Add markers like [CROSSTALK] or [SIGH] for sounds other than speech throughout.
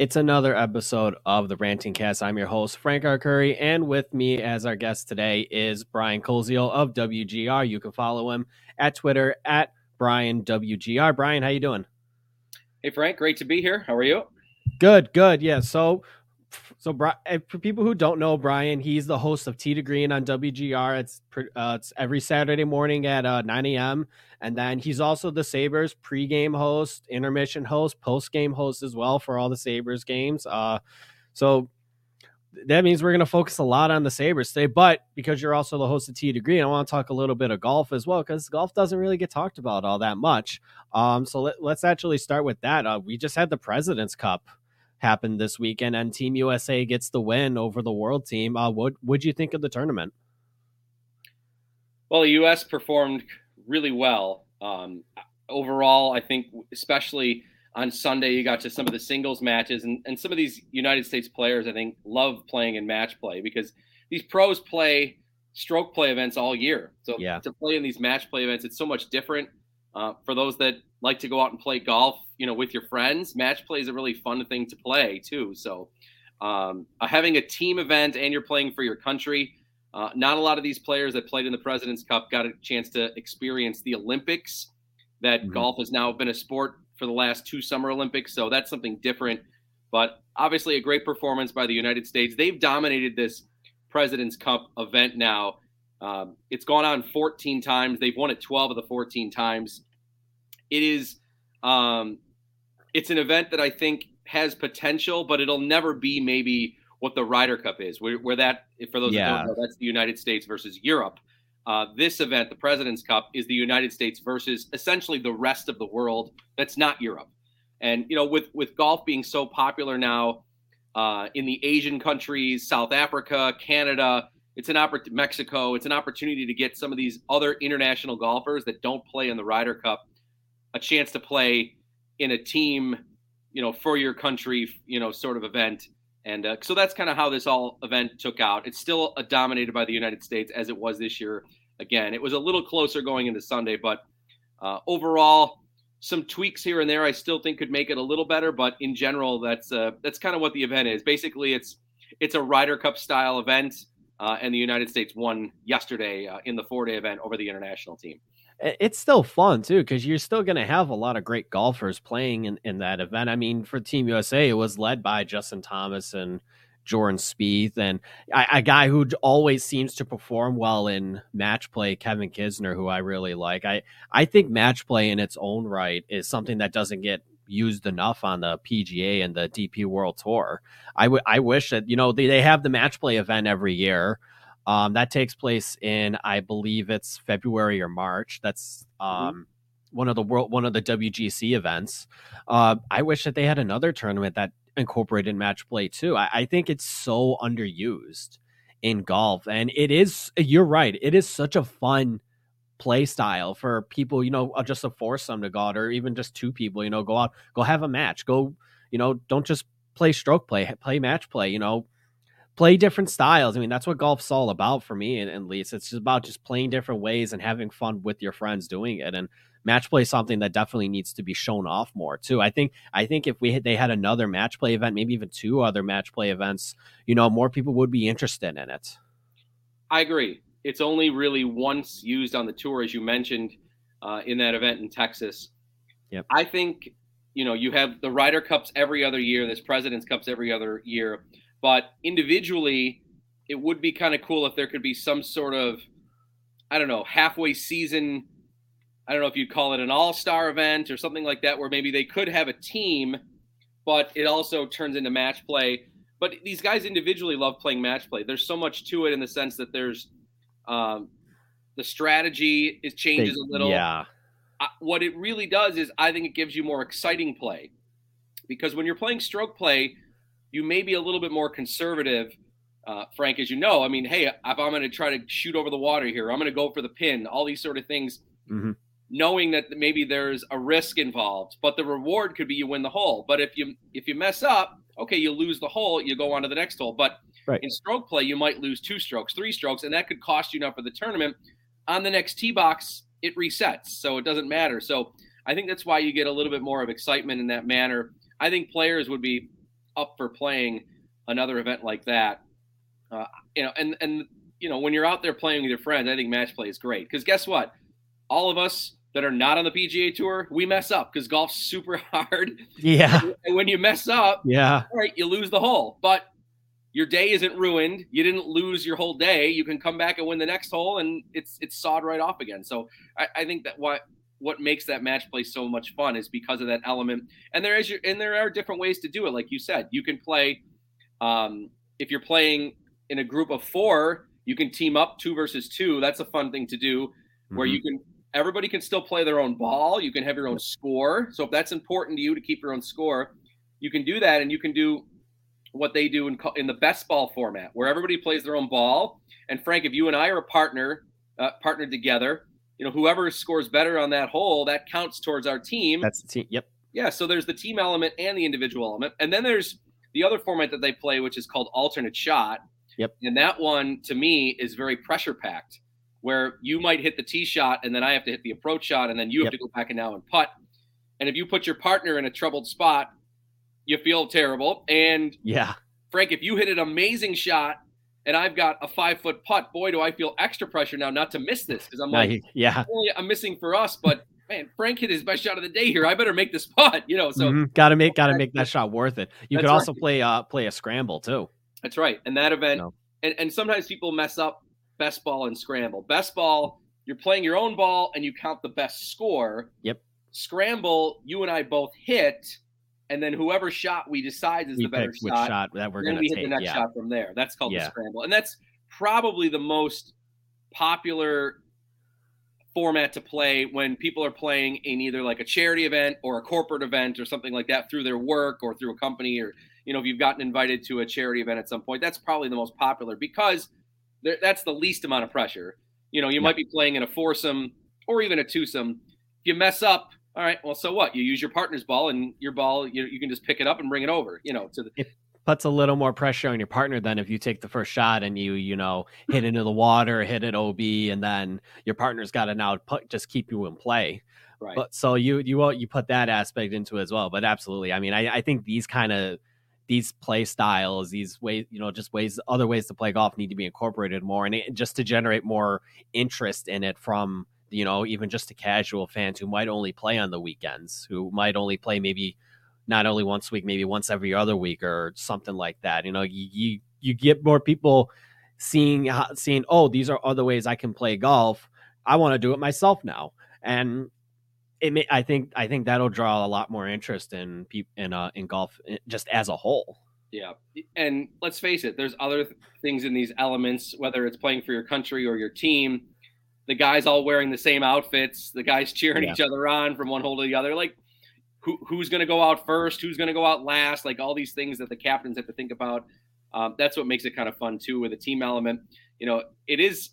It's another episode of the Ranting Cast. I'm your host, Frank Arcuri, and with me as our guest today is Brian Koziol of WGR. You can follow him at Twitter at Brian WGR. Brian, how you doing? Hey Frank, great to be here. How are you? Good, good. Yeah. So, so eh, for people who don't know Brian, he's the host of Tee to Green on WGR. It's uh, it's every Saturday morning at uh, 9 a.m. And then he's also the Sabres pregame host, intermission host, postgame host as well for all the Sabres games. Uh, so that means we're going to focus a lot on the Sabres today. But because you're also the host of Tee to Green, I want to talk a little bit of golf as well because golf doesn't really get talked about all that much. Um, so let, us actually start with that. Uh, we just had the President's Cup happen this weekend, and Team USA gets the win over the World Team. Uh, what would you think of the tournament? Well, the U.S. performed really well. Um, overall, I think, especially on Sunday, you got to some of the singles matches, and, and some of these United States players, I think, love playing in match play because these pros play stroke play events all year. So yeah. to play in these match play events, it's so much different. Uh, for those that like to go out and play golf, you know, with your friends, match play is a really fun thing to play too. So um, uh, having a team event and you're playing for your country, uh, not a lot of these players that played in the President's Cup got a chance to experience the Olympics. That mm-hmm. golf has now been a sport for the last two Summer Olympics, so that's something different. But obviously, a great performance by the United States. They've dominated this President's Cup event now. Um, it's gone on 14 times. They've won it 12 of the 14 times. It is, um, it's an event that I think has potential, but it'll never be maybe what the Ryder Cup is, where, where that, for those yeah. that don't know, that's the United States versus Europe. Uh, this event, the President's Cup, is the United States versus essentially the rest of the world that's not Europe. And you know, with with golf being so popular now uh, in the Asian countries, South Africa, Canada, it's an opportunity. Mexico, it's an opportunity to get some of these other international golfers that don't play in the Ryder Cup a chance to play in a team, you know, for your country, you know, sort of event and uh, so that's kind of how this all event took out. It's still uh, dominated by the United States as it was this year. Again, it was a little closer going into Sunday, but uh, overall, some tweaks here and there I still think could make it a little better. But in general, that's uh, that's kind of what the event is. Basically, it's it's a Ryder Cup style event, uh, and the United States won yesterday uh, in the four day event over the international team it's still fun too because you're still going to have a lot of great golfers playing in, in that event. I mean, for Team USA, it was led by Justin Thomas and Jordan Spieth, and a, a guy who always seems to perform well in match play, Kevin Kisner, who I really like. I I think match play in its own right is something that doesn't get used enough on the PGA and the DP World Tour. I, w- I wish that you know they, they have the match play event every year. Um, that takes place in, I believe it's February or March. That's mm-hmm. um, mm-hmm. one of the world, one of the WGC events. Uh, I wish that they had another tournament that incorporated match play too. I, I think it's so underused in golf, and it is. You're right. It is such a fun play style for people. You know, uh, just a foursome to go out, or even just two people. You know, go out, go have a match. Go. You know, don't just play stroke play. Play match play. You know play different styles. I mean, that's what golf's all about for me, and at least. It's just about just playing different ways and having fun with your friends doing it. And match play is something that definitely needs to be shown off more too. I think I think if we had, they had another match play event, maybe even two other match play events, you know, more people would be interested in it. I agree. It's only really once used on the tour, as you mentioned uh, in that event in Texas. Yep. I think you know you have the Ryder Cups every other year. There's Presidents Cups every other year. But individually, it would be kind of cool if there could be some sort of, I don't know, halfway season. I don't know if you'd call it an all star event or something like that, where maybe they could have a team, but it also turns into match play. But these guys individually love playing match play. There's so much to it in the sense that there's um, the strategy is changes they, a little. Yeah. what it really does is I think it gives you more exciting play because when you're playing stroke play, you may be a little bit more conservative, uh, Frank, as you know. I mean, hey, if I'm going to try to shoot over the water here, I'm going to go for the pin, all these sort of things, mm-hmm. knowing that maybe there's a risk involved, but the reward could be you win the hole. But if you if you mess up, okay, you lose the hole, you go on to the next hole. But right. in stroke play, you might lose two strokes, three strokes, and that could cost you enough for the tournament. On the next tee box, it resets, so it doesn't matter. So I think that's why you get a little bit more of excitement in that manner. I think players would be up for playing another event like that. Uh, you know, and and you know when you're out there playing with your friends, I think match play is great because guess what? All of us that are not on the PGA Tour, we mess up because golf's [LAUGHS] super hard. Yeah. And when you mess up, yeah, right, you lose the hole. But your day isn't ruined. You didn't lose your whole day. You can come back and win the next hole, and it's it's sawed right off again. So I, I think that what what makes that match play so much fun is because of that element. And there is your and there are different ways to do it. Like you said, you can play um, if you're playing in a group of four, you can team up two versus two. That's a fun thing to do, where mm-hmm. you can everybody can still play their own ball. You can have your own score. So if that's important to you to keep your own score, you can do that, and you can do what they do in, in the best ball format, where everybody plays their own ball. And Frank, if you and I are a partner, uh, partnered together, you know, whoever scores better on that hole, that counts towards our team. That's the team. Yep. Yeah. So there's the team element and the individual element, and then there's the other format that they play, which is called alternate shot. Yep. And that one to me is very pressure packed, where you might hit the tee shot and then I have to hit the approach shot, and then you have to go back and now and putt. And if you put your partner in a troubled spot, you feel terrible. And yeah, Frank, if you hit an amazing shot and I've got a five foot putt, boy, do I feel extra pressure now not to miss this because I'm like, yeah, I'm missing for us, but man, Frank hit his best shot of the day here. I better make this putt, you know. So mm-hmm. gotta make gotta make that shot worth it. You could also right. play uh play a scramble too. That's right, and that event, no. and and sometimes people mess up best ball and scramble. Best ball, you're playing your own ball and you count the best score. Yep. Scramble, you and I both hit and then whoever shot we decide is we the better shot, shot, that we're going to hit take. the next yeah. shot from there. That's called yeah. the scramble, and that's probably the most popular format to play when people are playing in either like a charity event or a corporate event or something like that through their work or through a company or you know if you've gotten invited to a charity event at some point that's probably the most popular because that's the least amount of pressure you know you might be playing in a foursome or even a twosome if you mess up all right, well, so what? You use your partner's ball, and your ball, you, you can just pick it up and bring it over. You know, to the. It puts a little more pressure on your partner than if you take the first shot and you, you know, hit into the water, hit it OB, and then your partner's got to now put, just keep you in play. Right. But so you you you put that aspect into it as well. But absolutely, I mean, I, I think these kind of these play styles, these ways, you know, just ways, other ways to play golf need to be incorporated more, and it, just to generate more interest in it from you know, even just to casual fans who might only play on the weekends, who might only play maybe not only once a week, maybe once every other week or something like that. You know, you you, you get more people seeing seeing oh these are other ways I can play golf. I want to do it myself now, and it may I think I think that'll draw a lot more interest in people in uh, in golf eh, just as a whole. Yeah, and let's face it, there's other things in these elements, whether it's playing for your country or your team the guys all wearing the same outfits, the guys cheering yeah. each other on from one hole to the other. Like, who, who's going to go out first? Who's going to go out last? Like all these things that the captains have to think about. Um, that's what makes it kind of fun too with a team element. You know, it is.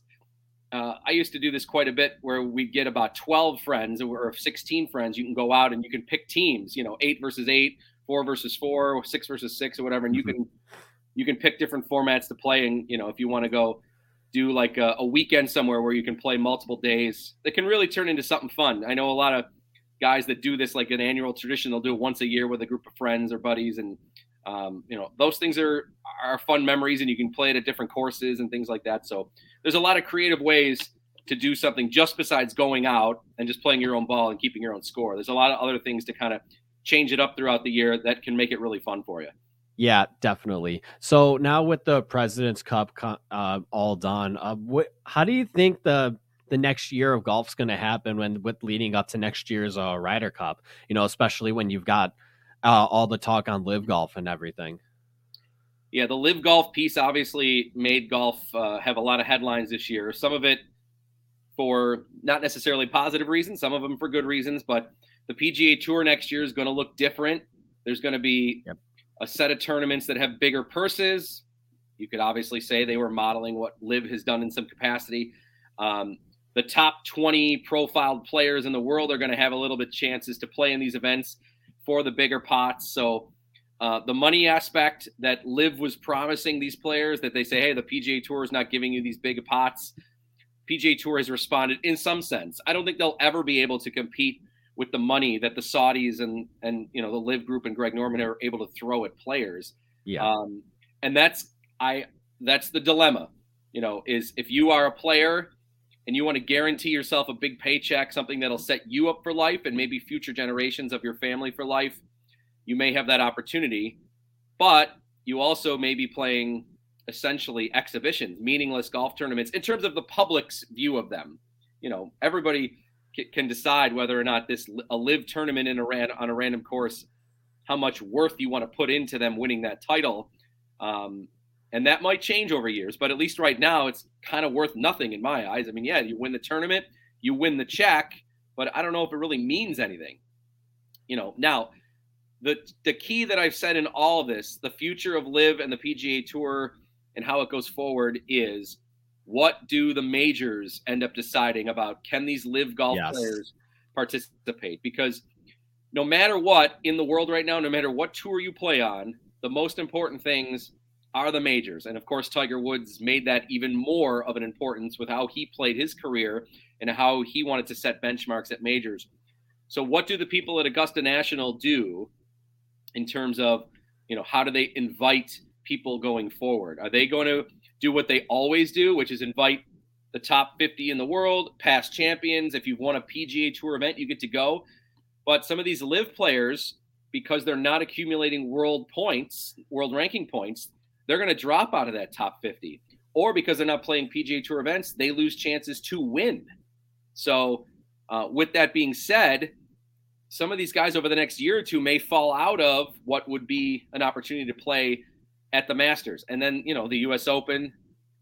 Uh, I used to do this quite a bit where we get about 12 friends or 16 friends. You can go out and you can pick teams, you know, eight versus eight, four versus four, six versus six, or whatever. And you mm-hmm. can you can pick different formats to play. And you know, if you want to go do like a, a, weekend somewhere where you can play multiple days that can really turn into something fun. I know a lot of guys that do this like an annual tradition. They'll do it once a year with a group of friends or buddies, and um, you know those things are are fun memories, and you can play it at different courses and things like that. So there's a lot of creative ways to do something just besides going out and just playing your own ball and keeping your own score. There's a lot of other things to kind of change it up throughout the year that can make it really fun for you. Yeah, definitely. So now with the President's Cup uh, all done, uh, what, how do you think the the next year of golf's going to happen when with leading up to next year's uh, Ryder Cup? You know, especially when you've got uh, all the talk on LIV Golf and everything. Yeah, the LIV Golf piece obviously made golf uh, have a lot of headlines this year. Some of it for not necessarily positive reasons, some of them for good reasons. But the PGA Tour next year is going to look different. There's going to be yep a set of tournaments that have bigger purses. You could obviously say they were modeling what LIV has done in some capacity. Um, the top 20 profiled players in the world are going to have a little bit chances to play in these events for the bigger pots. So uh, the money aspect that LIV was promising these players that they say, hey, the PGA Tour is not giving you these big pots. PGA Tour has responded in some sense. I don't think they'll ever be able to compete with the money that the Saudis and and you know the LIV Group and Greg Norman are able to throw at players. Yeah. Um, and that's I that's the dilemma. You know, is if you are a player and you want to guarantee yourself a big paycheck, something that'll set you up for life and maybe future generations of your family for life, you may have that opportunity. But you also may be playing essentially exhibitions, meaningless golf tournaments in terms of the public's view of them. You know, everybody can decide whether or not this a LIV tournament in a ran, on a random course, how much worth you want to put into them winning that title. Um, and that might change over years, but at least right now, it's kind of worth nothing in my eyes. I mean, yeah, you win the tournament, you win the check, but I don't know if it really means anything. You know, now the the key that I've said in all this, the future of LIV and the PGA Tour and how it goes forward is what do the majors end up deciding about? Can these LIV golf yes. players participate? Because no matter what in the world right now, no matter what tour you play on, the most important things are the majors. And of course, Tiger Woods made that even more of an importance with how he played his career and how he wanted to set benchmarks at majors. So, what do the people at Augusta National do in terms of, you know, how do they invite people going forward? Are they going to do what they always do, which is invite the top 50 in the world, past champions? If you've won a PGA Tour event, you get to go. But some of these LIV players, because they're not accumulating world points, world ranking points, they're going to drop out of that top 50. Or because they're not playing PGA Tour events, they lose chances to win. So, uh, with that being said, some of these guys over the next year or two may fall out of what would be an opportunity to play at the Masters. And then, you know, the US Open,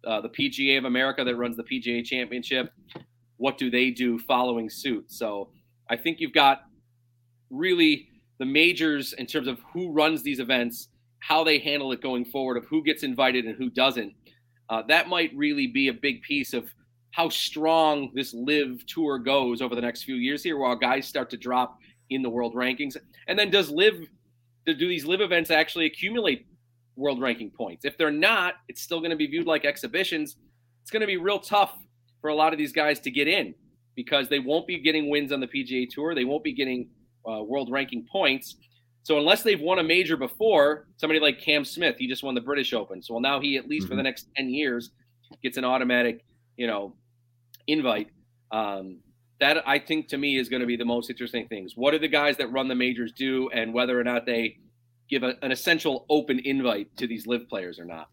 uh, the PGA of America that runs the PGA Championship, what do they do following suit? So I think you've got really the majors in terms of who runs these events, how they handle it going forward, of who gets invited and who doesn't. Uh, that might really be a big piece of how strong this LIV tour goes over the next few years here, while guys start to drop in the world rankings. And then does LIV do these LIV events actually accumulate world ranking points. If they're not, it's still going to be viewed like exhibitions. It's going to be real tough for a lot of these guys to get in because they won't be getting wins on the PGA Tour. They won't be getting uh, world ranking points. So unless they've won a major before, somebody like Cam Smith, he just won the British Open. So now he at least mm-hmm. for the mm-hmm. next 10 years gets an automatic, you know, invite. Um, that I think to me is going to be the most interesting things. What do the guys that run the majors do, and whether or not they give a, an essential open invite to these LIV players or not.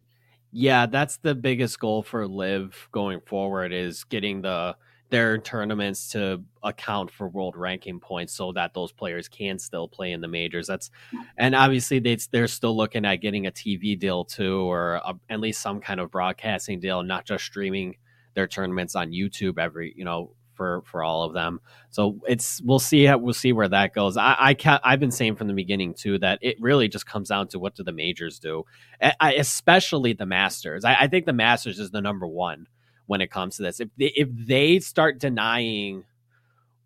Yeah, that's the biggest goal for LIV going forward is getting the their tournaments to account for world ranking points so that those players can still play in the majors. That's and obviously they they're still looking at getting a TV deal too or a, at least some kind of broadcasting deal, not just streaming their tournaments on YouTube every, you know, for for all of them. So it's we'll see how, we'll see where that goes. I I can I've been saying from the beginning too that it really just comes down to what do the majors do, I, especially the Masters. I, I think the Masters is the number one when it comes to this. If they, if they start denying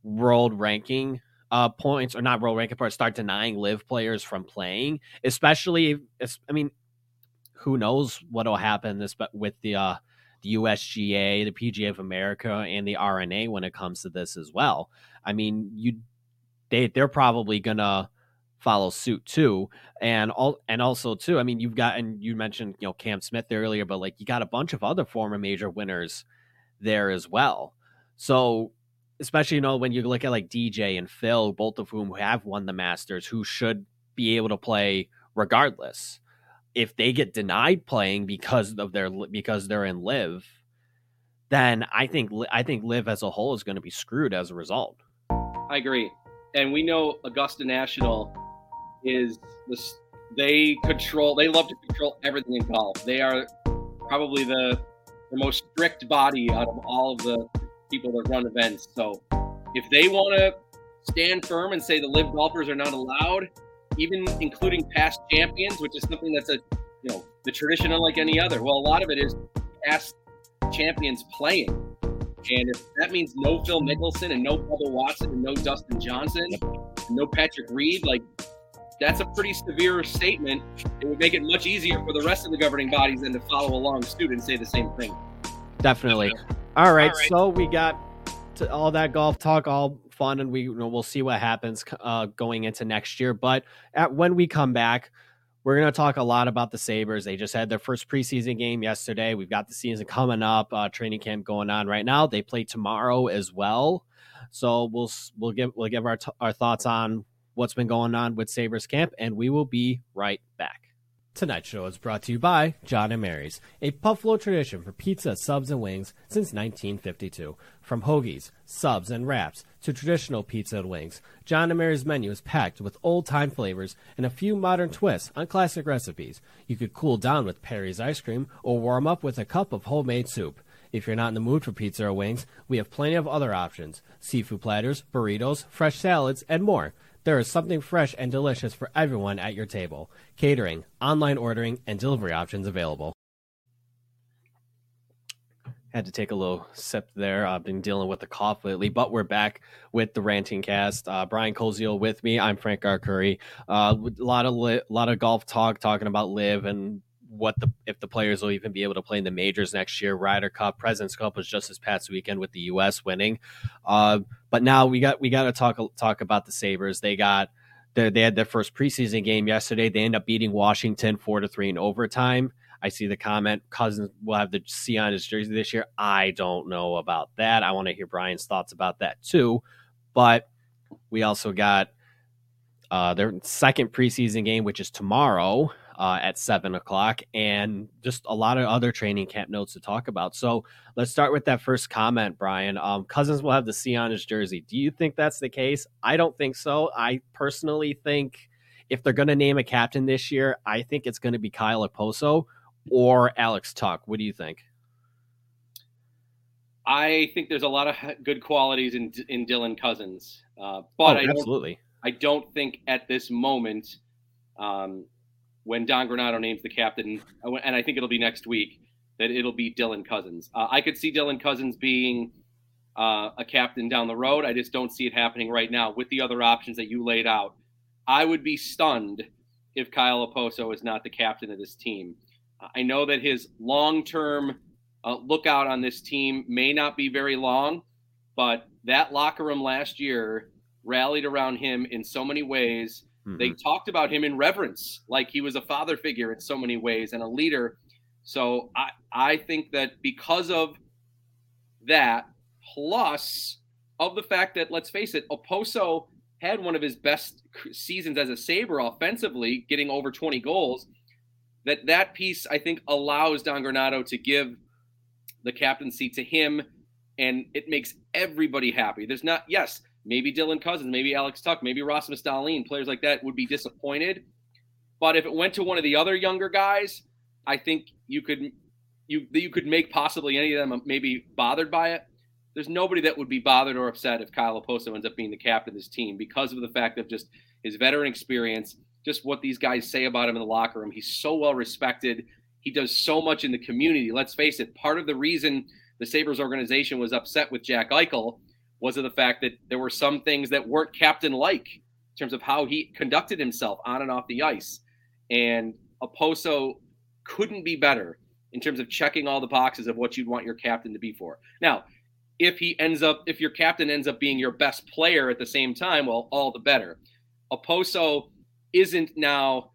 world ranking uh, points or not world ranking points, start denying LIV players from playing, especially if, I mean, who knows what'll happen this but with the uh the USGA, the PGA of America, and the R&A when it comes to this as well. I mean, you they they're probably gonna follow suit too, and all and also too. I mean, you've got and you mentioned you know Cam Smith earlier, but like you got a bunch of other former major winners there as well. So especially you know when you look at like DJ and Phil, both of whom have won the Masters, who should be able to play regardless if they get denied playing because of their because they're in LIV, then I think I think LIV as a whole is going to be screwed as a result. I agree, and we know Augusta National is this. They control. They love to control everything in golf. They are probably the the most strict body out of all of the people that run events. So if they want to stand firm and say the LIV golfers are not allowed, even including past champions, which is something that's a you know the tradition unlike any other. Well, a lot of it is past champions playing, and if that means no Phil Mickelson and no Bubba Watson and no Dustin Johnson, and no Patrick Reed, like that's a pretty severe statement. It would make it much easier for the rest of the governing bodies than to follow along suit and say the same thing. Definitely. All right, all right. so we got to all that golf talk all fun, and we you know, we'll see what happens uh, going into next year. But at when we come back, we're going to talk a lot about the Sabres. They just had their first preseason game yesterday. We've got the season coming up, uh, training camp going on right now. They play tomorrow as well. So we'll we'll give we'll give our t- our thoughts on what's been going on with Sabres camp, and we will be right back. Tonight's show is brought to you by John and Mary's, a Buffalo tradition for pizza, subs, and wings since 1952. From hoagies, subs, and wraps to traditional pizza and wings, John and Mary's menu is packed with old-time flavors and a few modern twists on classic recipes. You could cool down with Perry's ice cream or warm up with a cup of homemade soup. If you're not in the mood for pizza or wings, we have plenty of other options seafood platters, burritos, fresh salads, and more. There is something fresh and delicious for everyone at your table. Catering, online ordering, and delivery options available. Had to take a little sip there. I've been dealing with the cough lately, but we're back with the ranting cast. Uh, Brian Koziol with me. I'm Frank Arcuri. Uh, a lot of li- lot of golf talk, talking about LIV and what the if the players will even be able to play in the majors next year. Ryder Cup, Presidents Cup was just this past weekend with the U.S. winning, uh, but now we got we got to talk talk about the Sabres. They got they had their first preseason game yesterday. They end up beating Washington four to three in overtime. I see the comment Cozens will have the C on his jersey this year. I don't know about that. I want to hear Brian's thoughts about that too. But we also got uh, their second preseason game, which is tomorrow uh, at seven o'clock, and just a lot of other training camp notes to talk about. So let's start with that first comment, Brian. Um, Cozens will have the C on his jersey. Do you think that's the case? I don't think so. I personally think if they're going to name a captain this year, I think it's going to be Kyle Okposo or Alex Tuch. What do you think? I think there's a lot of good qualities in in Dylan Cozens, uh, but oh, I absolutely. I don't think at this moment um, when Don Granato names the captain, and I think it'll be next week, that it'll be Dylan Cozens. Uh, I could see Dylan Cozens being uh, a captain down the road. I just don't see it happening right now with the other options that you laid out. I would be stunned if Kyle Okposo is not the captain of this team. I know that his long term uh, lookout on this team may not be very long, but that locker room last year rallied around him in so many ways Mm-hmm. They talked about him in reverence, like he was a father figure in so many ways and a leader. So I, I think that because of that, plus of the fact that, let's face it, Okposo had one of his best seasons as a Sabre offensively, getting over 20 goals. That that piece, I think, allows Don Granato to give the captaincy to him, and it makes everybody happy. There's not, yes, maybe Dylan Cozens, maybe Alex Tuch, maybe Rasmus Dahlin, players like that would be disappointed. But if it went to one of the other younger guys, I think you could you you could make possibly any of them maybe bothered by it. There's nobody that would be bothered or upset if Kyle Okposo ends up being the captain of this team because of the fact of just his veteran experience, just what these guys say about him in the locker room. He's so well respected. He does so much in the community. Let's face it, part of the reason the Sabres organization was upset with Jack Eichel was of the fact that there were some things that weren't captain like in terms of how he conducted himself on and off the ice. And Okposo couldn't be better in terms of checking all the boxes of what you'd want your captain to be for. Now, if he ends up, if your captain ends up being your best player at the same time, well, all the better. Okposo isn't now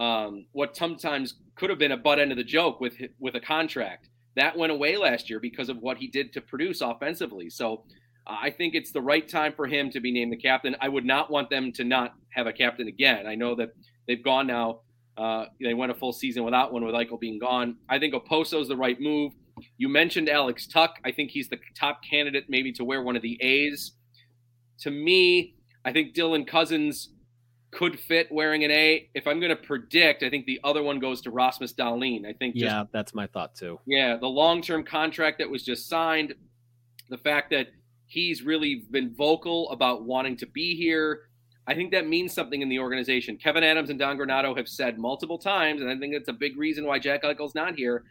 um, what sometimes could have been a butt end of the joke with with a contract that went away last year because of what he did to produce offensively. So I think it's the right time for him to be named the captain. I would not want them to not have a captain again. I know that they've gone now. Uh, they went a full season without one with Eichel being gone. I think Okposo is the right move. You mentioned Alex Tuch. I think he's the top candidate maybe to wear one of the A's. To me, I think Dylan Cozens could fit wearing an A. If I'm going to predict, I think the other one goes to Rasmus Dahlin. I think. Just, yeah, that's my thought too. Yeah, the long-term contract that was just signed, the fact that He's really been vocal about wanting to be here. I think that means something in the organization. Kevyn Adams and Don Granato have said multiple times, and I think it's a big reason why Jack Eichel's not here,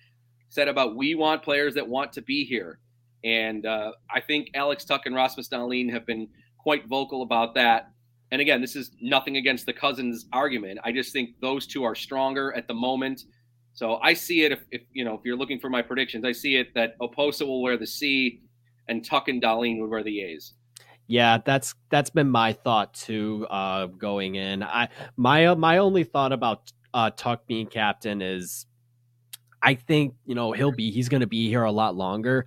said about we want players that want to be here. And uh, I think Alex Tuch and Rasmus Dahlin have been quite vocal about that. And again, this is nothing against the Cozens argument. I just think those two are stronger at the moment. So I see it if, if you know if you're looking for my predictions, I see it that Okposo will wear the C and Tuch and Dahlin would wear the A's. Yeah, that's that's been my thought too. Uh, going in, I my my only thought about uh, Tuch being captain is, I think you know he'll be he's going to be here a lot longer.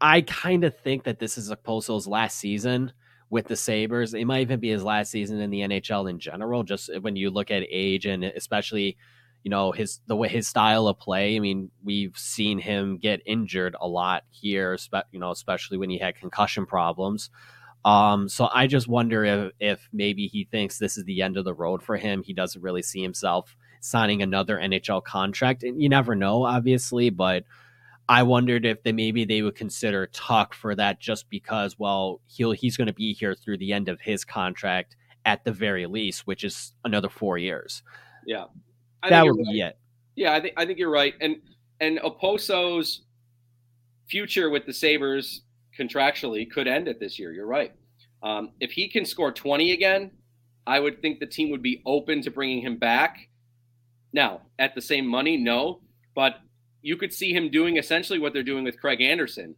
I kind of think that this is a Okposo's last season with the Sabres. It might even be his last season in the NHL in general. Just when you look at age and especially you know his the way his style of play. I mean, we've seen him get injured a lot here, you know, especially when he had concussion problems. Um, so I just wonder if if maybe he thinks this is the end of the road for him. He doesn't really see himself signing another NHL contract, and you never know, obviously. But I wondered if they maybe they would consider Tuch for that, just because well he'll he's going to be here through the end of his contract at the very least, which is another four years. Yeah, I that would be right. it. Yeah, I think I think you're right, and and Okposo's future with the Sabres contractually could end it this year. You're right. Um, if he can score 20 again, I would think the team would be open to bringing him back. Now, at the same money, no, but you could see him doing essentially what they're doing with Craig Anderson,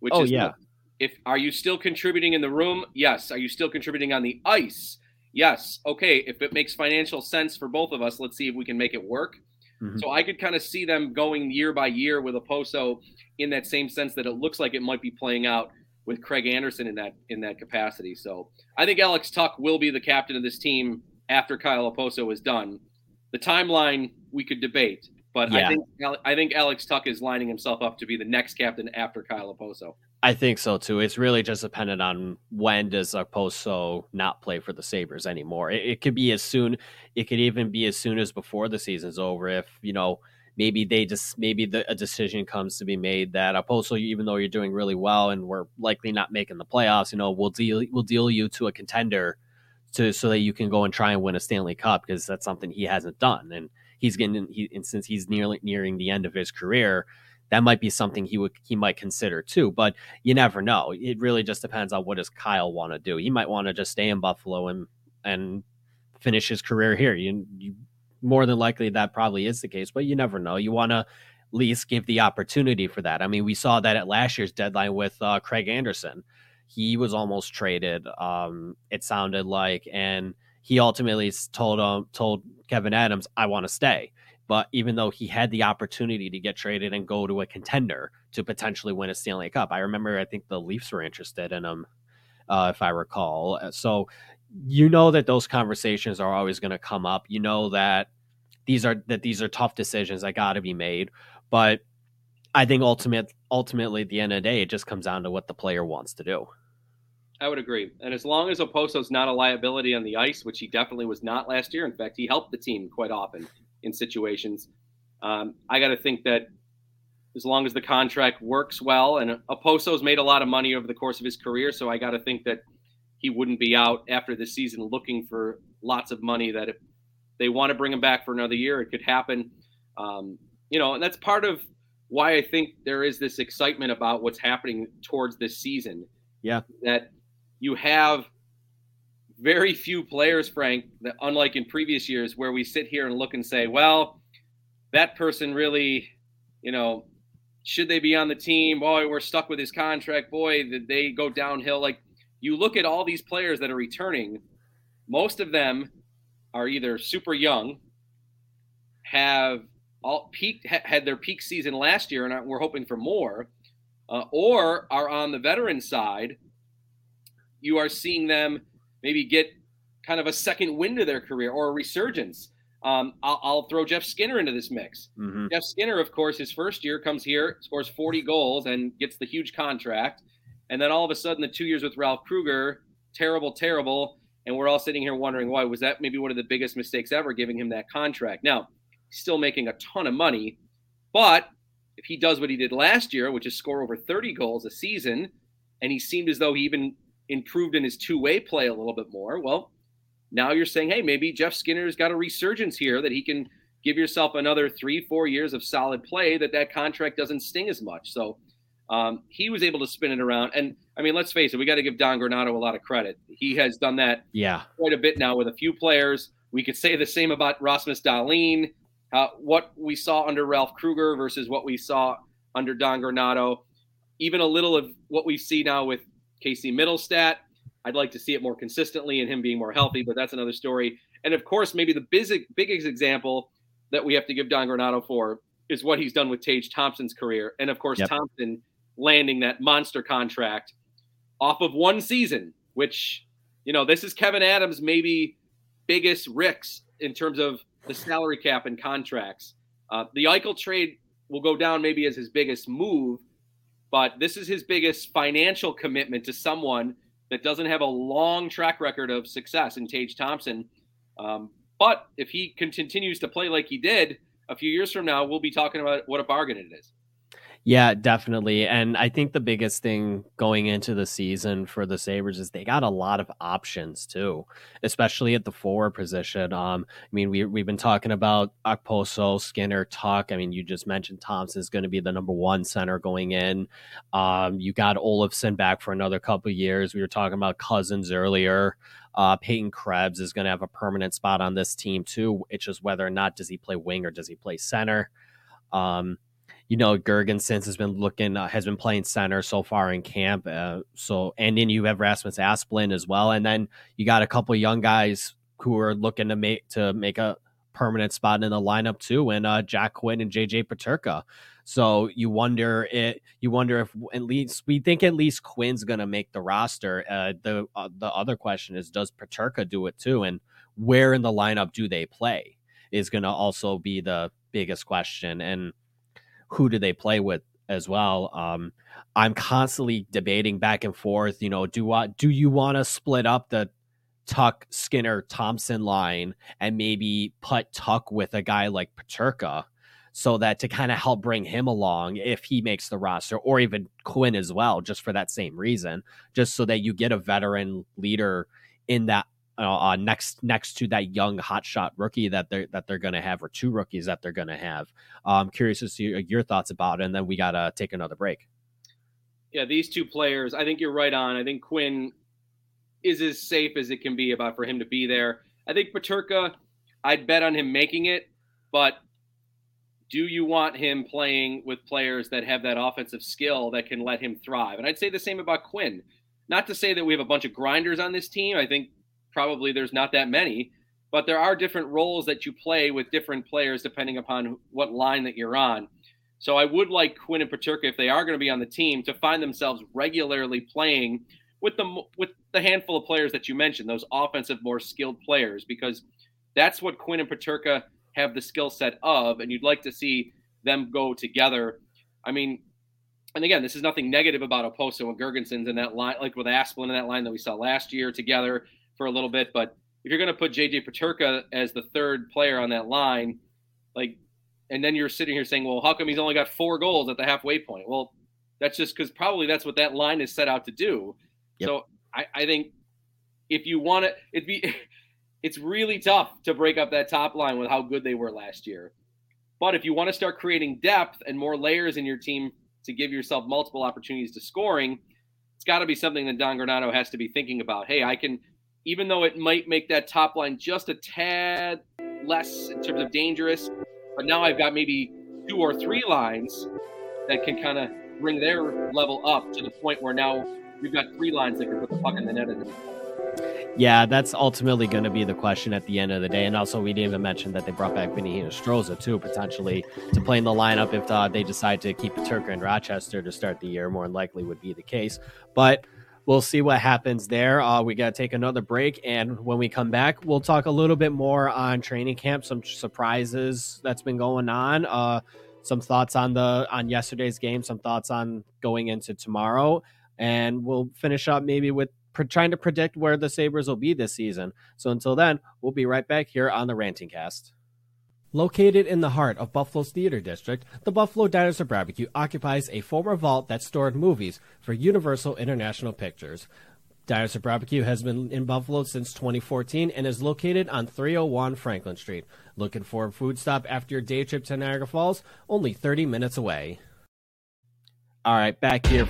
which oh, is yeah. If are you still contributing in the room? Yes. Are you still contributing on the ice? Yes. Okay. If it makes financial sense for both of us, let's see if we can make it work. Mm-hmm. So I could kind of see them going year by year with Okposo in that same sense that it looks like it might be playing out with Craig Anderson in that in that capacity. So I think Alex Tuch will be the captain of this team after Kyle Okposo is done. The timeline we could debate, but yeah. I think I think Alex Tuch is lining himself up to be the next captain after Kyle Okposo. I think so too. It's really just dependent on when does Okposo not play for the Sabres anymore. It, it could be as soon. It could even be as soon as before the season's over. If you know maybe they just maybe the, a decision comes to be made that Okposo, even though you're doing really well and we're likely not making the playoffs, you know, we'll deal we'll deal you to a contender to so that you can go and try and win a Stanley Cup because that's something he hasn't done and he's getting he and since he's nearly nearing the end of his career. That might be something he would he might consider too, but you never know. It really just depends on what does Kyle want to do. He might want to just stay in Buffalo and and finish his career here. You, you more than likely that probably is the case, but you never know. You want to at least give the opportunity for that. I mean, we saw that at last year's deadline with uh, Craig Anderson. He was almost traded. Um, it sounded like, and he ultimately told um, told Kevyn Adams, "I want to stay." But even though he had the opportunity to get traded and go to a contender to potentially win a Stanley Cup, I remember I think the Leafs were interested in him, uh, if I recall. So you know that those conversations are always going to come up. You know that these are that these are tough decisions that got to be made, but I think ultimate ultimately at the end of the day, it just comes down to what the player wants to do. I would agree, and as long as Okposo's not a liability on the ice, which he definitely was not last year. In fact, he helped the team quite often in situations. Um, I got to think that as long as the contract works well, and Okposo's made a lot of money over the course of his career, so I got to think that he wouldn't be out after the season looking for lots of money. That if they want to bring him back for another year, it could happen. Um, you know, and that's part of why I think there is this excitement about what's happening towards this season. Yeah, that you have very few players, Frank, that unlike in previous years where we sit here and look and say, well, that person really, you know, should they be on the team? Boy, we're stuck with his contract. Boy, did they go downhill. Like you look at all these players that are returning, most of them are either super young, have all peaked had their peak season last year, and we're hoping for more, uh, or are on the veteran side. You are seeing them maybe get kind of a second wind to their career or a resurgence. Um, I'll, I'll, throw Jeff Skinner into this mix. Mm-hmm. Jeff Skinner, of course, his first year comes here, scores 40 goals, and gets the huge contract. And then all of a sudden, the two years with Ralph Krueger, terrible, terrible. And we're all sitting here wondering why was that maybe one of the biggest mistakes ever giving him that contract. Now, he's still making a ton of money, but if he does what he did last year, which is score over 30 goals a season, and he seemed as though he even improved in his two-way play a little bit more, well, now you're saying, hey, maybe Jeff Skinner's got a resurgence here that he can give yourself another three, four years of solid play that that contract doesn't sting as much. So um, he was able to spin it around. And I mean, let's face it, we got to give Don Granato a lot of credit. He has done that yeah. quite a bit now with a few players. We could say the same about Rasmus Dahlin, uh, what we saw under Ralph Krueger versus what we saw under Don Granato. Even a little of what we see now with Casey Mittelstadt. I'd like to see it more consistently and him being more healthy, but that's another story. And of course, maybe the big, biggest example that we have to give Don Granato for is what he's done with Tage Thompson's career. And of course, yep. Thompson landing that monster contract off of one season, which, you know, this is Kevyn Adams' maybe biggest ricks in terms of the salary cap and contracts. Uh, the Eichel trade will go down maybe as his biggest move, but this is his biggest financial commitment to someone that doesn't have a long track record of success in Tage Thompson. Um, but if he continues to play like he did a few years from now, we'll be talking about what a bargain it is. Yeah, definitely. And I think the biggest thing going into the season for the Sabres is they got a lot of options too, especially at the forward position. Um, I mean, we, we've been talking about Okposo, Skinner, Tuch. I mean, you just mentioned Thompson is going to be the number one center going in. Um, you got Olofsson back for another couple years. We were talking about Cozens earlier. Uh, Peyton Krebs is going to have a permanent spot on this team too. It's just whether or not does he play wing or does he play center. Um, you know, Girgensons has been looking, uh, has been playing center so far in camp. Uh, so, and then you have Rasmus Asplund as well. And then you got a couple young guys who are looking to make, to make a permanent spot in the lineup too. And uh, Jack Quinn and JJ Peterka. So you wonder it. You wonder if at least we think at least Quinn's going to make the roster. Uh, the uh, the other question is, does Peterka do it too? And where in the lineup do they play? Is going to also be the biggest question. And who do they play with as well. Um, I'm constantly debating back and forth. You know, do I, do you want to split up the Tuch Skinner Thompson line and maybe put Tuch with a guy like Peterka so that to kind of help bring him along if he makes the roster, or even Quinn as well, just for that same reason, just so that you get a veteran leader in that uh, uh, next next to that young hotshot rookie that they're that they're going to have, or two rookies that they're going to have. I'm curious to see your thoughts about it, and then we got to take another break. Yeah, these two players, I think you're right on. I think Quinn is as safe as it can be about for him to be there. I think Peterka, I'd bet on him making it, but do you want him playing with players that have that offensive skill that can let him thrive? And I'd say the same about Quinn. Not to say that we have a bunch of grinders on this team. I think probably there's not that many, but there are different roles that you play with different players depending upon what line that you're on. So I would like Quinn and Peterka, if they are going to be on the team, to find themselves regularly playing with the with the handful of players that you mentioned, those offensive, more skilled players, because that's what Quinn and Peterka have the skill set of, and you'd like to see them go together. I mean, and again, this is nothing negative about Okposo and Girgensons in that line, like with Asplund in that line that we saw last year together for a little bit. But if you're going to put JJ Peterka as the third player on that line, like, and then you're sitting here saying, well, how come he's only got four goals at the halfway point? Well, that's just because probably that's what that line is set out to do. Yep. So I, I think if you want to, it'd be, [LAUGHS] it's really tough to break up that top line with how good they were last year. But if you want to start creating depth and more layers in your team to give yourself multiple opportunities to scoring, it's got to be something that Don Granato has to be thinking about. Hey, I can even though it might make that top line just a tad less in terms of dangerous. But now I've got maybe two or three lines that can kind of bring their level up to the point where now we've got three lines that can put the puck in the net. Yeah, that's ultimately going to be the question at the end of the day. And also, we didn't even mention that they brought back Vinny Hinostroza, too, potentially to play in the lineup if uh, they decide to keep Turker and Rochester to start the year. More than likely would be the case. But we'll see what happens there. Uh, we got to take another break, and when we come back, we'll talk a little bit more on training camp, some surprises that's been going on, uh, some thoughts on the on yesterday's game, some thoughts on going into tomorrow, and we'll finish up maybe with trying to predict where the Sabres will be this season. So until then, we'll be right back here on the Ranting Cast. Located in the heart of Buffalo's theater district, the Buffalo Dinosaur Barbecue occupies a former vault that stored movies for Universal International Pictures. Dinosaur Barbecue has been in Buffalo since 2014 and is located on 301 Franklin Street. Looking for a food stop after your day trip to Niagara Falls? Only 30 minutes away. All right, back here.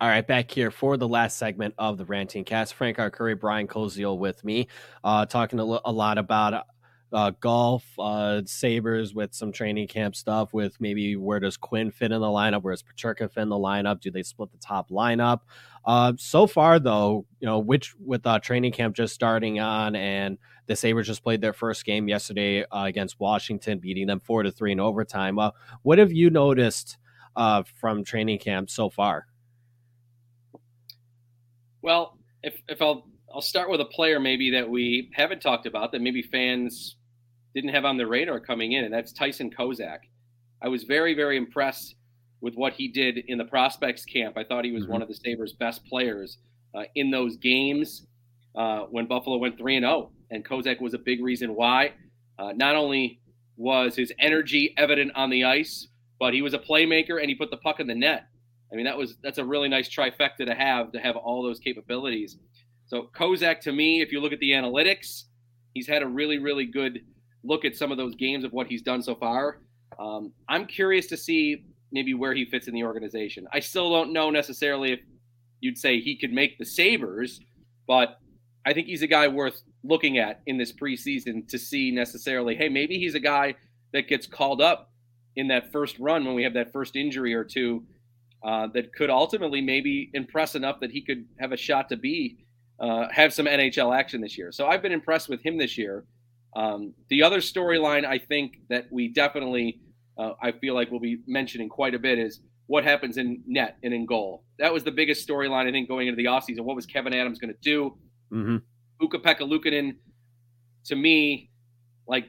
All right, back here for the last segment of the Ranting Cast. Frank Arcuri, Brian Koziol with me, uh, talking a, l- a lot about uh, golf, uh, Sabres with some training camp stuff, with maybe where does Quinn fit in the lineup? Where does Peterka fit in the lineup? Do they split the top lineup? Uh, so far, though, you know, which with uh, training camp just starting on, and the Sabres just played their first game yesterday uh, against Washington, beating them four to three in overtime. Uh, what have you noticed uh, from training camp so far? Well, if if I'll I'll start with a player maybe that we haven't talked about that maybe fans didn't have on their radar coming in, and that's Tyson Kozak. I was very very impressed with what he did in the prospects camp. I thought he was mm-hmm. one of the Sabres' best players uh, in those games uh, when Buffalo went three and zero, oh. and Kozak was a big reason why. Uh, not only was his energy evident on the ice, but he was a playmaker and he put the puck in the net. I mean, that was that's a really nice trifecta to have to have all those capabilities. So Kozak, to me, if you look at the analytics, he's had a really, really good look at some of those games of what he's done so far. Um, I'm curious to see maybe where he fits in the organization. I still don't know necessarily if you'd say he could make the Sabres, but I think he's a guy worth looking at in this preseason to see necessarily, hey, maybe he's a guy that gets called up in that first run when we have that first injury or two uh, that could ultimately maybe impress enough that he could have a shot to be uh, have some NHL action this year. So I've been impressed with him this year. Um, the other storyline I think that we definitely uh, I feel like we'll be mentioning quite a bit is what happens in net and in goal. That was the biggest storyline I think going into the offseason. What was Kevyn Adams going to do? Mm-hmm. Ukko-Pekka Luukkonen, to me, like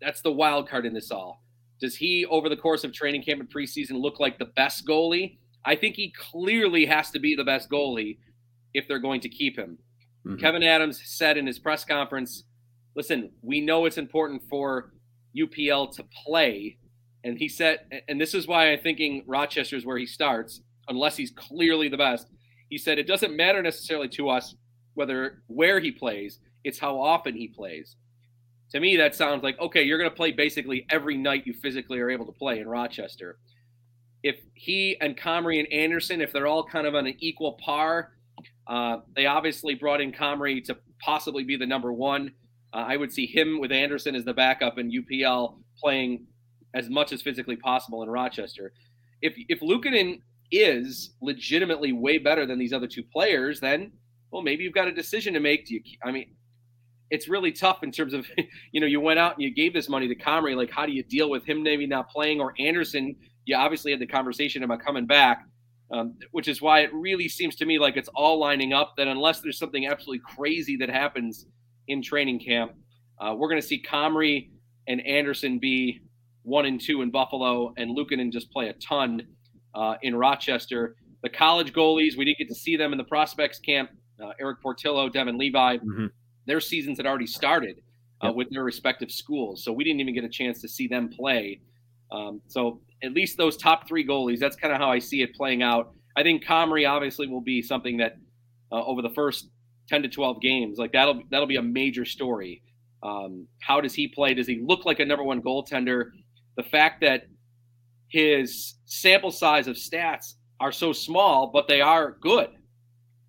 that's the wild card in this all. Does he, over the course of training camp and preseason, look like the best goalie? I think he clearly has to be the best goalie if they're going to keep him. Mm-hmm. Kevyn Adams said in his press conference, listen, we know it's important for UPL to play. And he said, and this is why I'm thinking Rochester is where he starts, unless he's clearly the best. He said, it doesn't matter necessarily to us whether where he plays, it's how often he plays to me, that sounds like okay, you're going to play basically every night you physically are able to play in Rochester. If he and Comrie and Anderson, if they're all kind of on an equal par, uh, they obviously brought in Comrie to possibly be the number one. Uh, I would see him with Anderson as the backup and UPL playing as much as physically possible in Rochester. If if Luukkonen is legitimately way better than these other two players, then well, maybe you've got a decision to make. Do you? I mean, it's really tough in terms of, [LAUGHS] you know, you went out and you gave this money to Comrie. Like, how do you deal with him maybe not playing or Anderson? You obviously had the conversation about coming back, um, which is why it really seems to me like it's all lining up that unless there's something absolutely crazy that happens in training camp, uh, we're going to see Comrie and Anderson be one and two in Buffalo and Luukkonen just play a ton uh, in Rochester. The college goalies, we didn't get to see them in the prospects camp. Uh, Eric Portillo, Devon Levi. Mm-hmm their seasons had already started uh, yep. with their respective schools, so we didn't even get a chance to see them play. Um, so at least those top three goalies, that's kind of how I see it playing out. I think Comrie obviously will be something that uh, over the first 10 to 12 games, like that'll that'll be a major story. Um, how does he play? Does he look like a number one goaltender? The fact that his sample size of stats are so small, but they are good.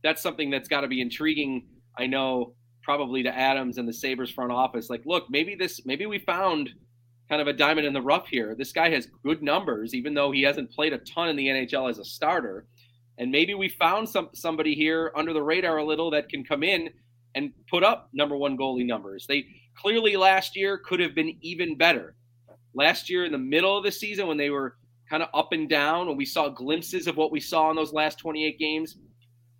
That's something that's got to be intriguing. I know probably to Adams and the Sabres front office, like, look, maybe this, maybe we found kind of a diamond in the rough here. This guy has good numbers, even though he hasn't played a ton in the NHL as a starter. And maybe we found some somebody here under the radar a little that can come in and put up number one goalie numbers. They clearly last year could have been even better. Last year in the middle of the season when they were kind of up and down and we saw glimpses of what we saw in those last 28 games,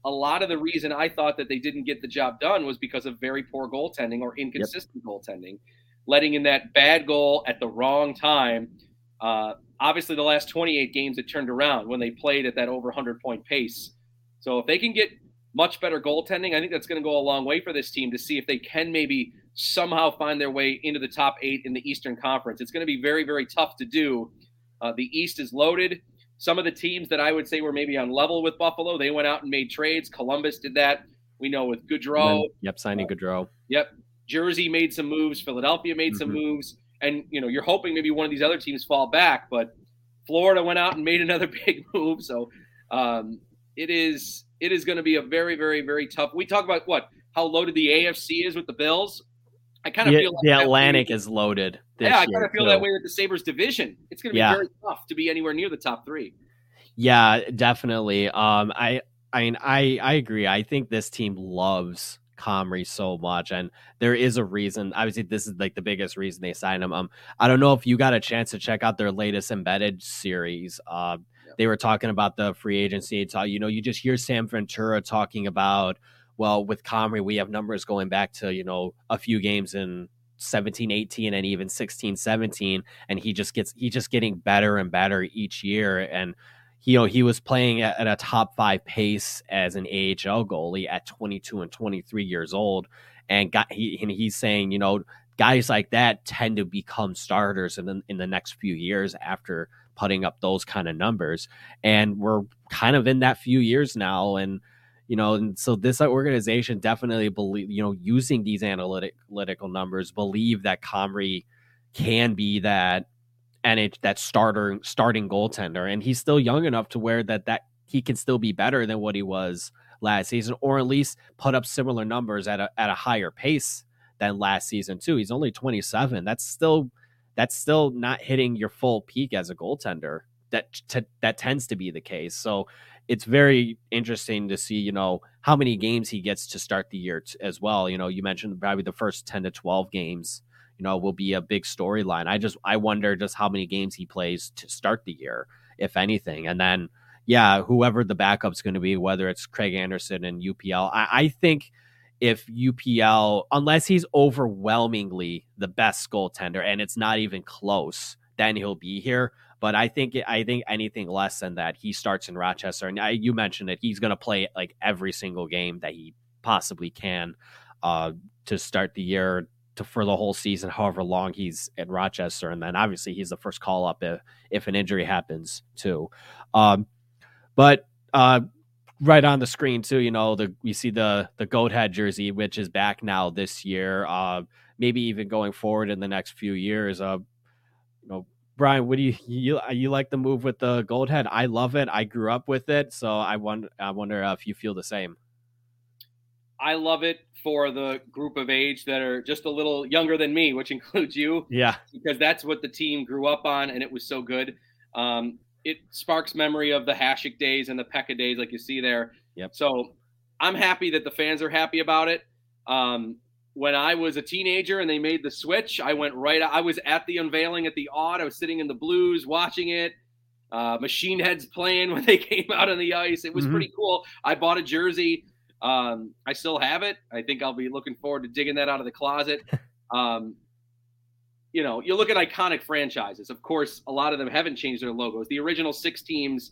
a lot of the reason I thought that they didn't get the job done was because of very poor goaltending or inconsistent yep. goaltending, letting in that bad goal at the wrong time. Uh, obviously, the last 28 games it turned around when they played at that over 100 point pace. So if they can get much better goaltending, I think that's going to go a long way for this team to see if they can maybe somehow find their way into the top eight in the Eastern Conference. It's going to be very, very tough to do. Uh, the East is loaded. Some of the teams that I would say were maybe on level with Buffalo, they went out and made trades. Columbus did that. We know with Gaudreau. yep, signing uh. Yep. Jersey made some moves. Philadelphia made mm-hmm. some moves. And, you know, you're hoping maybe one of these other teams fall back. But Florida went out and made [LAUGHS] another big move. So um, it is it is going to be a very very very tough. We talk about what how loaded the AFC is with the Bills. I kind of feel like the Atlantic is loaded. yeah, I kind of feel too. that way with the Sabres division. It's going to be yeah. very tough to be anywhere near the top three. Yeah, definitely. Um, I I mean, I I agree. I think this team loves Comrie so much, and there is a reason. Obviously, this is like the biggest reason they signed him. Um, I don't know if you got a chance to check out their latest embedded series. Uh, yeah. they were talking about the free agency. Talk, you know, you just hear Sam Ventura talking about, well, with Comrie, we have numbers going back to you know a few games in 17 18 and even 16 17 and he just gets he just getting better and better each year and you know he was playing at, at, a top five pace as an AHL goalie at 22 and 23 years old, and got he and he's saying you know guys like that tend to become starters in the, in the next few years after putting up those kind of numbers, and we're kind of in that few years now, and you know, and so this organization definitely believe you know using these analytic, analytical numbers believe that Comrie can be that and it that starter starting goaltender, and he's still young enough to where that that he can still be better than what he was last season, or at least put up similar numbers at a at a higher pace than last season too. He's only 27. That's still that's still not hitting your full peak as a goaltender. That t- that tends to be the case. So it's very interesting to see, you know, how many games he gets to start the year t- as well. You know, you mentioned probably the first 10 to 12 games you know, will be a big storyline. I just I wonder just how many games he plays to start the year, if anything, and then yeah, whoever the backup's going to be, whether it's Craig Anderson and UPL, I, I think if UPL, unless he's overwhelmingly the best goaltender and it's not even close, then he'll be here. But I think I think anything less than that, he starts in Rochester. And I, you mentioned it; he's going to play like every single game that he possibly can uh, to start the year to for the whole season, however long he's in Rochester, and then obviously he's the first call up if if an injury happens too. Um, but uh, right on the screen too, you know, the we see the the goat head jersey, which is back now this year. Uh, maybe even going forward in the next few years. Uh, you know, Brian, what do you you you like the move with the goat head? I love it. I grew up with it, so I wonder I wonder if you feel the same. I love it for the group of age that are just a little younger than me, which [LAUGHS] includes you. Yeah. Because that's what the team grew up on, and it was so good. Um, it sparks memory of the Hasek days and the Peca days, like you see there. Yep. So I'm happy that the fans are happy about it. Um, when I was a teenager and they made the switch, I went right. I was at the unveiling at the Aud. I was sitting in the Blues watching it. Uh, machine heads playing [LAUGHS] when they came out on the ice. It was mm-hmm. pretty cool. I bought a jersey. Um, I still have it. I think I'll be looking forward to digging that out of the closet. [LAUGHS] Um, you know, you look at iconic franchises. Of course, a lot of them haven't changed their logos. The original six teams,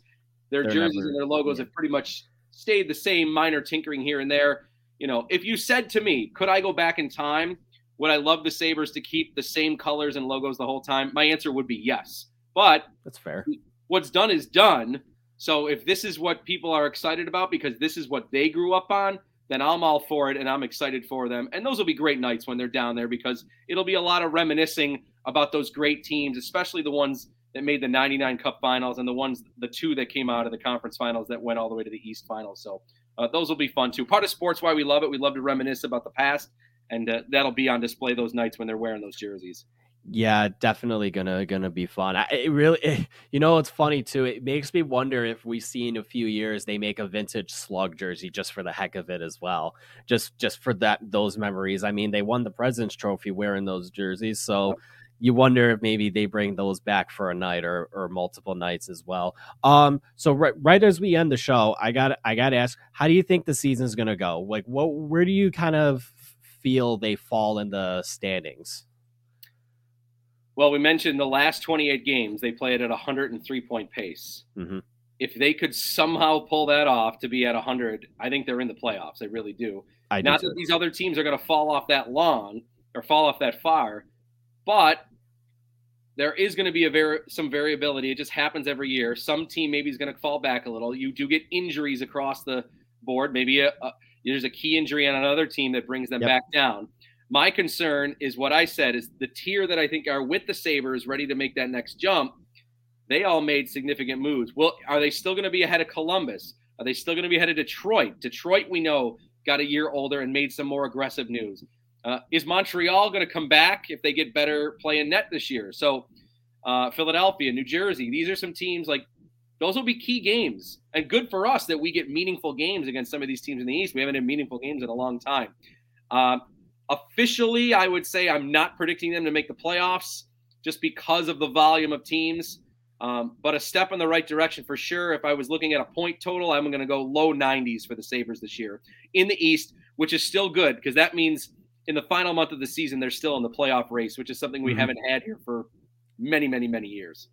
their They're jerseys never, and their logos yeah. have pretty much stayed the same, minor tinkering here and there. You know, if you said to me, could I go back in time? Would I love the Sabres to keep the same colors and logos the whole time? My answer would be yes. But that's fair. What's done is done. So if this is what people are excited about because this is what they grew up on, then I'm all for it and I'm excited for them. And those will be great nights when they're down there because it'll be a lot of reminiscing about those great teams, especially the ones that made the 99 Cup finals and the ones, the two that came out of the conference finals that went all the way to the East finals. So uh, those will be fun too. Part of sports why we love it. We love to reminisce about the past, and uh, that'll be on display those nights when they're wearing those jerseys. Yeah, definitely gonna gonna be fun. I, it really, it, [LAUGHS] you know, it's funny too. It makes me wonder if we see in a few years they make a vintage slug jersey just for the heck of it as well, just just for that those memories. I mean, they won the President's Trophy wearing those jerseys, so you wonder if maybe they bring those back for a night or, or multiple nights as well. Um, so right right as we end the show, I got I got to ask, how do you think the season's gonna go? Like, what where do you kind of feel they fall in the standings? Well, we mentioned the last 28 games, they played at a 103 point pace. Mm-hmm. If they could somehow pull that off to be at 100, I think they're in the playoffs. They really do. I Not do that these other teams are going to fall off that long or fall off that far, but there is going to be a very some variability. It just happens every year. Some team maybe is going to fall back a little. You do get injuries across the board. Maybe a, a, there's a key injury on another team that brings them yep. back down. My concern is what I said is the tier that I think are with the Sabres ready to make that next jump. They all made significant moves. Well, are they still going to be ahead of Columbus? Are they still going to be ahead of Detroit? Detroit, we know, got a year older and made some more aggressive news. Uh, is Montreal going to come back if they get better play in net this year? So, uh, Philadelphia, New Jersey, these are some teams like those will be key games. And good for us that we get meaningful games against some of these teams in the East. We haven't had meaningful games in a long time. Uh, officially, I would say I'm not predicting them to make the playoffs just because of the volume of teams. Um, but a step in the right direction for sure. If I was looking at a point total, I'm going to go low 90s for the Sabres this year in the East, which is still good because that means in the final month of the season, they're still in the playoff race, which is something we mm-hmm. haven't had here for many, many, many years.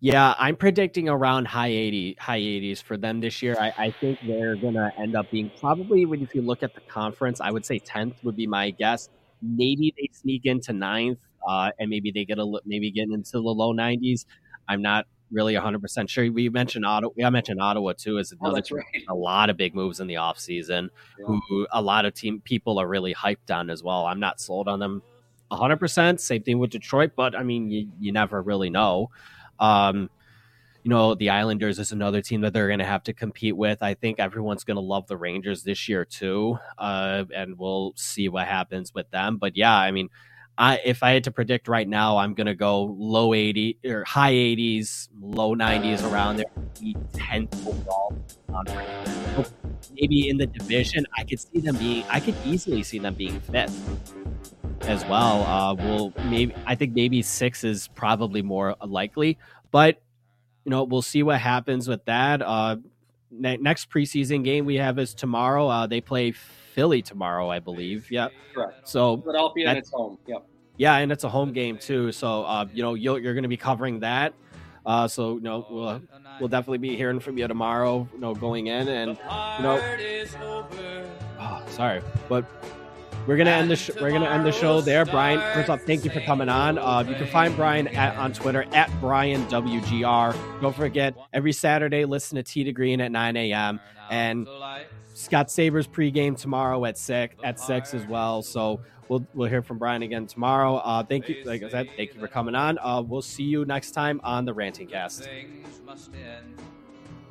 Yeah, I'm predicting around high 80, high 80s for them this year. I, I think they're going to end up being probably, when if you look at the conference, I would say 10th would be my guess. Maybe they sneak into ninth, uh, and maybe they get a maybe get into the low 90s. I'm not really 100% sure. We mentioned Ottawa. I mentioned Ottawa too as oh, another oh, right. a lot of big moves in the offseason yeah. who a lot of team people are really hyped on as well. I'm not sold on them 100%. Same thing with Detroit, but I mean, you, you never really know. Um, you know, the Islanders is another team that they're going to have to compete with. I think everyone's going to love the Rangers this year too, uh, and we'll see what happens with them. But yeah, I mean, I, if I had to predict right now, I'm going to go low 80 or high 80s, low 90s around there, 10th overall. maybe in the division, I could see them being, I could easily see them being fifth as well. Uh, well, maybe I think maybe six is probably more likely, but you know we'll see what happens with that. Uh, ne- next preseason game we have is tomorrow. Uh, they play Philly tomorrow, I believe. Yeah. Correct. So Philadelphia and it's home. Yep. Yeah, and it's a home game too. So uh, you know you are going to be covering that. Uh, so you know we'll, we'll definitely be hearing from you tomorrow. You know going in and you know. Oh, sorry, but we're gonna end the sh- we're gonna end the show there. Brian, first off, thank you for coming on. Uh, you can find Brian at, on Twitter at Brian WGR. Don't forget every Saturday listen to Tee to Green at 9 a.m. and Scott Sabres pregame tomorrow at six at six as well. So we'll we'll hear from Brian again tomorrow. Uh, thank you, like I said, thank you for coming on. Uh, we'll see you next time on the Ranting Cast.